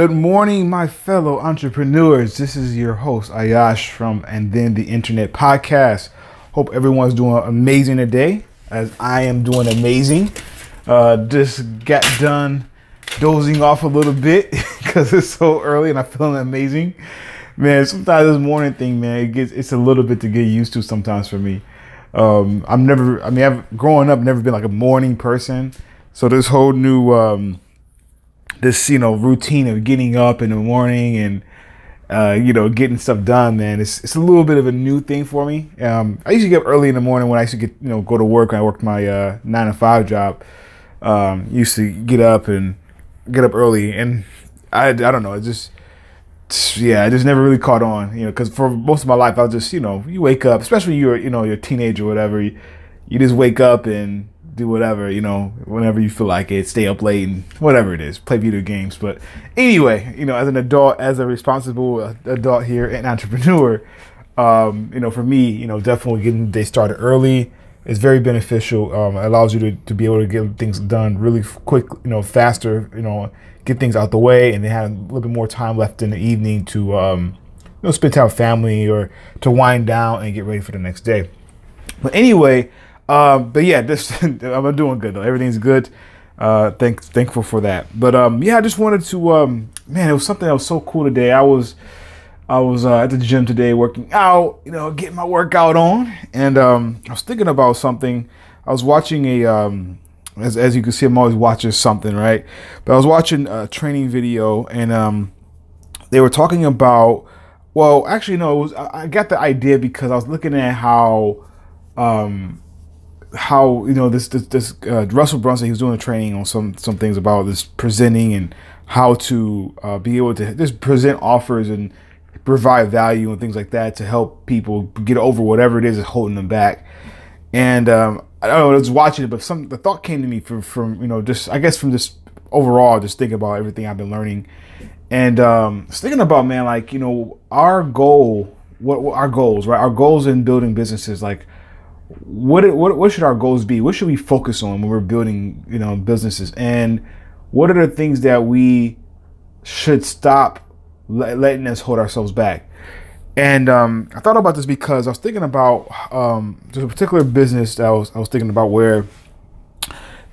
Good morning, my fellow entrepreneurs. This is your host, Ayash from And Then the Internet Podcast. Hope everyone's doing amazing today, as I am doing amazing. Uh, just got done dozing off a little bit because it's so early and I'm feeling amazing. Man, sometimes this morning thing, man, it gets it's a little bit to get used to sometimes for me. Um, I'm never, I mean, I've growing up never been like a morning person, so this whole new um, this you know routine of getting up in the morning and uh, you know getting stuff done, man, it's it's a little bit of a new thing for me. Um, I used to get up early in the morning when I used to get you know go to work. I worked my uh, nine to five job. Um, used to get up and get up early, and I I don't know, it just yeah, I just never really caught on, you know, because for most of my life, I was just, you know, you wake up, especially you're, you know, you're a teenager or whatever, you, you just wake up and do whatever, you know, whenever you feel like it, stay up late and whatever it is, play video games. But anyway, you know, as an adult, as a responsible adult here and entrepreneur, um, you know, for me, you know, definitely getting the day started early is very beneficial. Um, it allows you to, to be able to get things done really quick, you know, faster, you know, get things out the way, and then have a little bit more time left in the evening to, um, you know, spend time with family or to wind down and get ready for the next day. But anyway, um, but yeah, this I'm doing good though. Everything's good. Uh, thank, thankful for that. But um, yeah, I just wanted to, um, man, it was something that was so cool today. I was, I was uh, at the gym today working out, you know, getting my workout on, and um, I was thinking about something. I was watching a, um, as, as you can see, I'm always watching something, right? But I was watching a training video, and um, they were talking about. Well, actually, no. It was I got the idea because I was looking at how, um, how you know this this, this uh, Russell Brunson he was doing a training on some some things about this presenting and how to uh, be able to just present offers and provide value and things like that to help people get over whatever it is that's holding them back. And um, I don't know, I was watching it, but some the thought came to me from from you know just I guess from just overall just thinking about everything I've been learning, and um, thinking about man like you know our goal, what, what our goals right, our goals in building businesses like. What, what what should our goals be? What should we focus on when we're building, you know, businesses? And what are the things that we should stop letting us hold ourselves back? And um, I thought about this because I was thinking about um, there's a particular business that I was I was thinking about where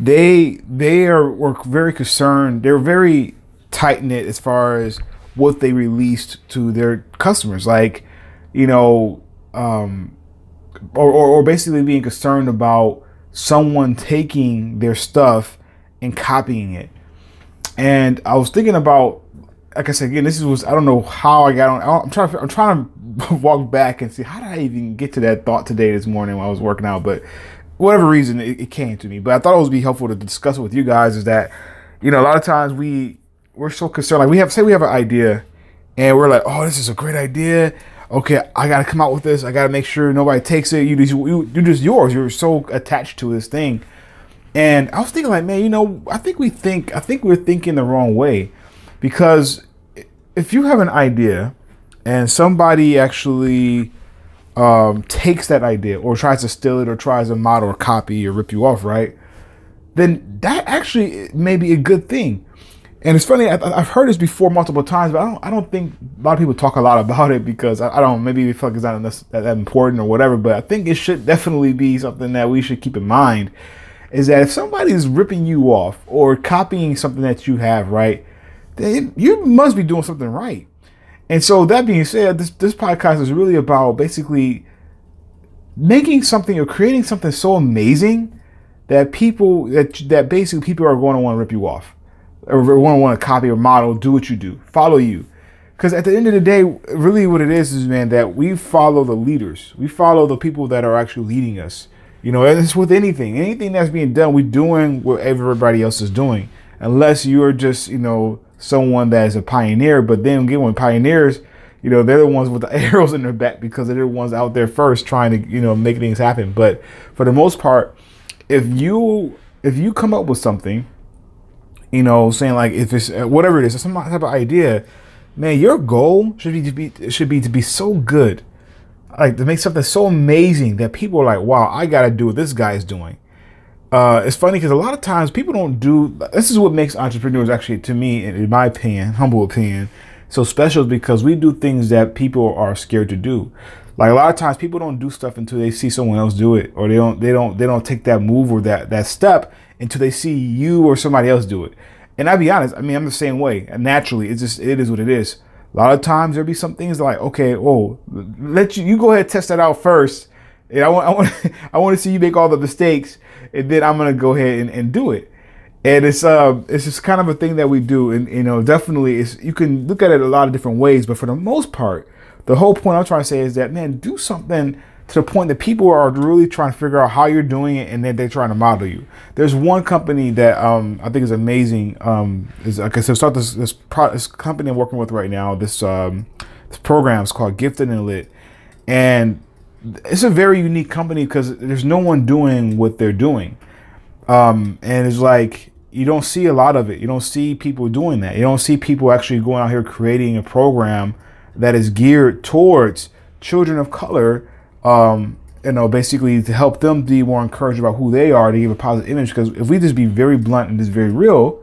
they they are were very concerned. They're very tight knit as far as what they released to their customers, like you know, um, or, or or basically being concerned about someone taking their stuff and copying it. And I was thinking about like I said again, this was I don't know how I got on. I'm trying to I'm trying to walk back and see how did I even get to that thought today this morning while I was working out. But whatever reason it, it came to me. But I thought it would be helpful to discuss it with you guys. Is that you know a lot of times we we're so concerned like we have say we have an idea and we're like oh this is a great idea. Okay, I got to come out with this. I got to make sure nobody takes it. You just you, you're just yours. You're so attached to this thing. And I was thinking like, man, you know, I think we think I think we're thinking the wrong way because if you have an idea and somebody actually um, takes that idea or tries to steal it or tries to model or copy or rip you off, right? Then that actually may be a good thing. And it's funny, I, have heard this before multiple times, but I don't, I don't think a lot of people talk a lot about it because I, I don't, maybe we feel like it's not that, that important or whatever, but I think it should definitely be something that we should keep in mind is that if somebody's ripping you off or copying something that you have, right? then you must be doing something right. And so that being said, this this podcast is really about basically making something or creating something so amazing that people that that basically people are going to want to rip you off or want to copy or model, do what you do, follow you. Because at the end of the day, really what it is is, man, that we follow the leaders. We follow the people that are actually leading us. You know, it's with anything. Anything that's being done, we're doing what everybody else is doing. Unless you're just, you know, someone that is a pioneer. But then again, when pioneers, you know, they're the ones with the arrows in their back because they're the ones out there first trying to, you know, make things happen. But for the most part, if you if you come up with something, you know, saying like if it's uh, whatever it is, some type of idea, man, your goal should be to be should be to be so good, like to make something so amazing that people are like, wow, I got to do what this guy is doing. uh, it's funny because a lot of times people don't do. This is what makes entrepreneurs actually, to me, in my opinion, humble opinion, so special because we do things that people are scared to do. Like a lot of times, people don't do stuff until they see someone else do it, or they don't they don't they don't take that move or that that step until they see you or somebody else do it. And I'll be honest, I mean, I'm the same way. Naturally, it's just it is what it is. A lot of times there'll be some things like, okay, oh, let you you go ahead test that out first. And I want I want I want to see you make all the mistakes, and then I'm gonna go ahead and, and do it. And it's uh it's just kind of a thing that we do, and you know definitely it's you can look at it a lot of different ways, but for the most part, the whole point I'm trying to say is that man, do something to the point that people are really trying to figure out how you're doing it, and then they're trying to model you. There's one company that um, I think is amazing. Um, is like I said, start this this, pro- this company I'm working with right now. This um, this program is called Gifted and Lit, and it's a very unique company because there's no one doing what they're doing, um, and it's like you don't see a lot of it. You don't see people doing that. You don't see people actually going out here creating a program that is geared towards children of color um, you know, basically to help them be more encouraged about who they are to give a positive image. Because if we just be very blunt and just very real,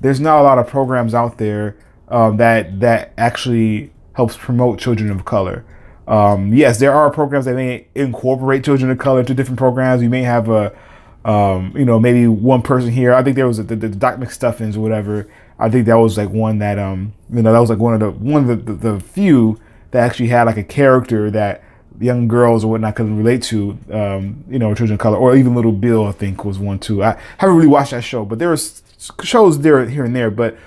there's not a lot of programs out there um, that that actually helps promote children of color. Um, yes, there are programs that may incorporate children of color to different programs. You may have a, um, you know, maybe one person here. I think there was the, the Doc McStuffins or whatever. I think that was like one that, um, you know, that was like one of the one of the, the, the few that actually had like a character that young girls or whatnot could relate to, um, you know, children of color, or even Little Bill, I think was one too. I haven't really watched that show, but there are shows there here and there. But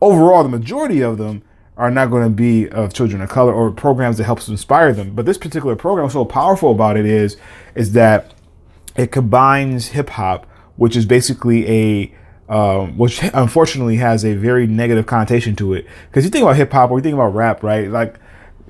overall, the majority of them are not going to be of children of color or programs that helps inspire them. But this particular program, what's so powerful about it is, is that it combines hip hop, which is basically a um, which unfortunately has a very negative connotation to it. Because you think about hip hop or you think about rap, right? Like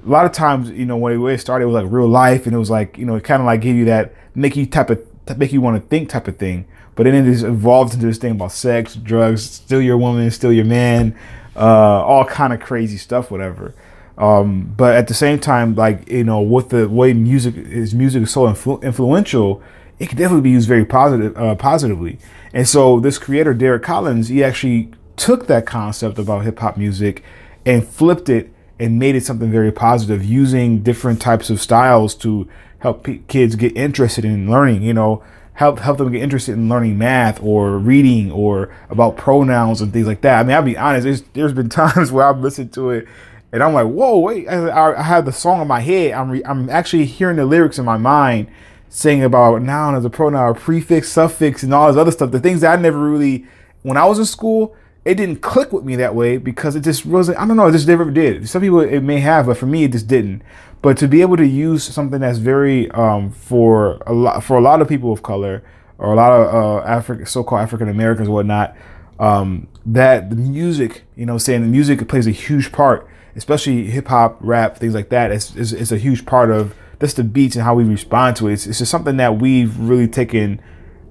a lot of times, you know, when it started, it was like real life, and it was like, you know, it kind of like give you that make you type of make you want to think type of thing. But then it just evolved into this thing about sex, drugs, steal your woman, steal your man, uh, all kind of crazy stuff, whatever. Um, but at the same time, like you know, with the way music is, music is so influ- influential, it can definitely be used very positive, uh, positively. And so this creator, Derek Collins, he actually took that concept about hip hop music and flipped it and made it something very positive using different types of styles to help p- kids get interested in learning you know help help them get interested in learning math or reading or about pronouns and things like that i mean i'll be honest there's, there's been times where i've listened to it and i'm like whoa wait i, I have the song in my head i'm re, i'm actually hearing the lyrics in my mind saying about noun as a pronoun prefix suffix and all this other stuff the things that i never really when i was in school it didn't click with me that way because it just wasn't. I don't know. It just never did. Some people it may have, but for me, it just didn't. But to be able to use something that's very um, for a lot for a lot of people of color or a lot of uh, African so-called African Americans whatnot, um, that the music, you know, saying the music plays a huge part, especially hip hop, rap, things like that. It's, it's, it's a huge part of just the beats and how we respond to it. It's, it's just something that we've really taken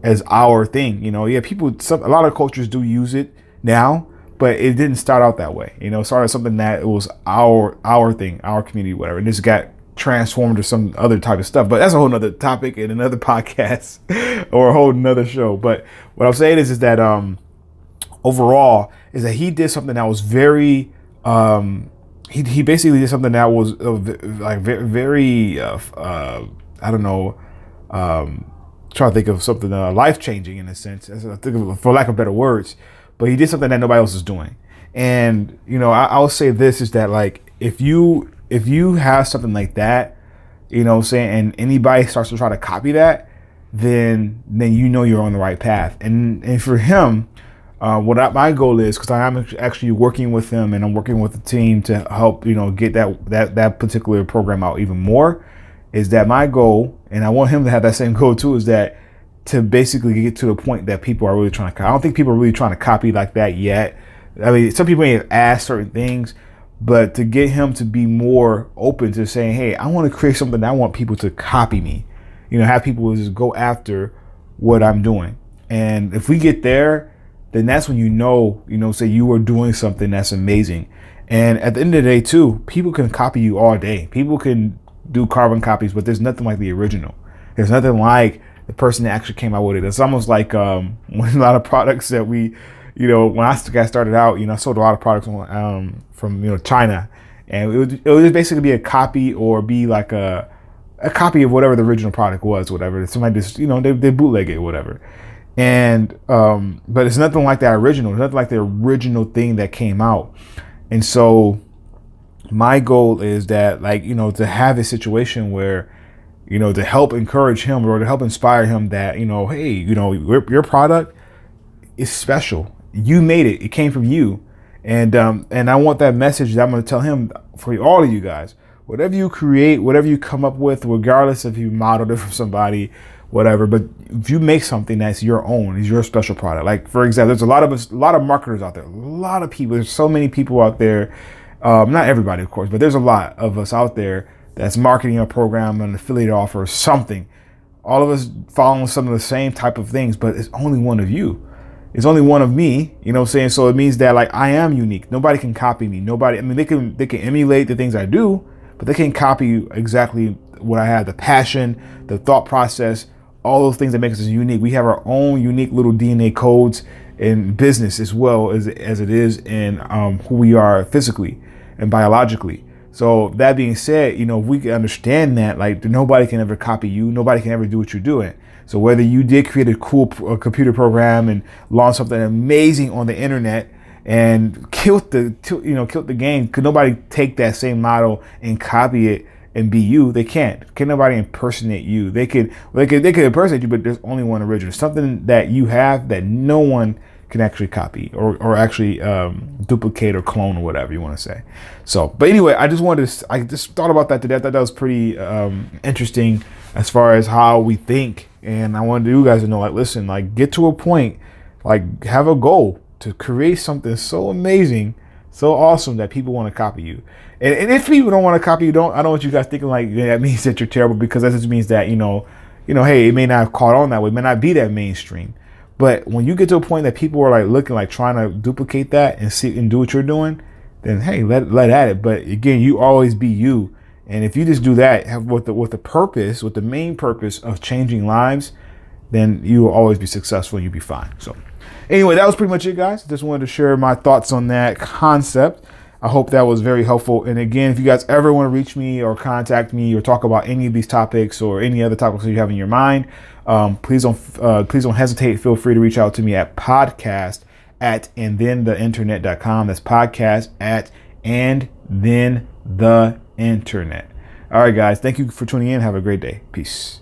as our thing. You know, yeah, people. Some a lot of cultures do use it now, but it didn't start out that way. You know, it started something that it was our our thing, our community, whatever. And this got transformed to some other type of stuff. But that's a whole nother topic in another podcast or a whole nother show. But what I'm saying is is that um overall is that he did something that was very um he, he basically did something that was uh, like very, uh, uh, I don't know um trying to think of something uh, life changing in a sense of, for lack of better words but he did something that nobody else is doing. And you know, I, will say this is that like if you if you have something like that, you know, what I'm saying and anybody starts to try to copy that, then then you know you're on the right path. And and for him, uh, what I, my goal is because I am actually working with him and I'm working with the team to help you know get that that that particular program out even more. Is that my goal? And I want him to have that same goal too. Is that to basically get to the point that people are really trying to. I don't think people are really trying to copy like that yet. I mean, some people may have asked certain things, but to get him to be more open to saying, "Hey, I want to create something that I want people to copy me," you know, have people just go after what I'm doing. And if we get there, then that's when you know, you know, say you are doing something that's amazing. And at the end of the day, too, people can copy you all day. People can do carbon copies, but there's nothing like the original. There's nothing like the person that actually came out with it. It's almost like um, when a lot of products that we, you know, when I got started out, you know, I sold a lot of products um, from you know China, and it would, it would basically be a copy or be like a a copy of whatever the original product was, whatever. Somebody just you know they they bootleg it, whatever. And um, but it's nothing like that original. It's nothing like the original thing that came out. And so my goal is that like you know to have a situation where you know to help encourage him or to help inspire him that you know hey you know your, your product is special you made it it came from you and um and i want that message that i'm going to tell him for all of you guys whatever you create whatever you come up with regardless if you modeled it from somebody whatever but if you make something that's your own is your special product like for example there's a lot of a lot of marketers out there a lot of people there's so many people out there um, not everybody, of course, but there's a lot of us out there that's marketing a program, an affiliate offer, or something. All of us following some of the same type of things, but it's only one of you. It's only one of me, you know what I'm saying? So it means that like I am unique. Nobody can copy me. Nobody I mean they can they can emulate the things I do, but they can't copy exactly what I have, the passion, the thought process, all those things that make us unique. We have our own unique little DNA codes in business as well as as it is in um, who we are physically and biologically. So that being said, you know, if we can understand that, like nobody can ever copy you, nobody can ever do what you're doing. So whether you did create a cool computer program and launch something amazing on the internet and killed the you know killed the game, could nobody take that same model and copy it and be you? They can't. Can nobody impersonate you? They could they could they could impersonate you, but there's only one original. Something that you have that no one can actually copy or, or actually um, duplicate or clone or whatever you want to say. So, but anyway, I just wanted to, I just thought about that today. I thought that was pretty um, interesting as far as how we think. And I wanted you guys to know, like, listen, like, get to a point, like, have a goal to create something so amazing, so awesome that people want to copy you. And, and if people don't want to copy you, don't, I don't want you guys thinking like yeah, that means that you're terrible because that just means that, you know, you know, hey, it may not have caught on that way, it may not be that mainstream. But when you get to a point that people are like looking like trying to duplicate that and see and do what you're doing, then hey, let let at it. But again, you always be you. And if you just do that with the with the purpose, with the main purpose of changing lives, then you will always be successful and you'll be fine. So anyway, that was pretty much it, guys. Just wanted to share my thoughts on that concept. I hope that was very helpful. And again, if you guys ever want to reach me or contact me or talk about any of these topics or any other topics that you have in your mind, um, please don't uh, please don't hesitate. Feel free to reach out to me at podcast at and then the internet.com. That's podcast at and then the internet. All right, guys. Thank you for tuning in. Have a great day. Peace.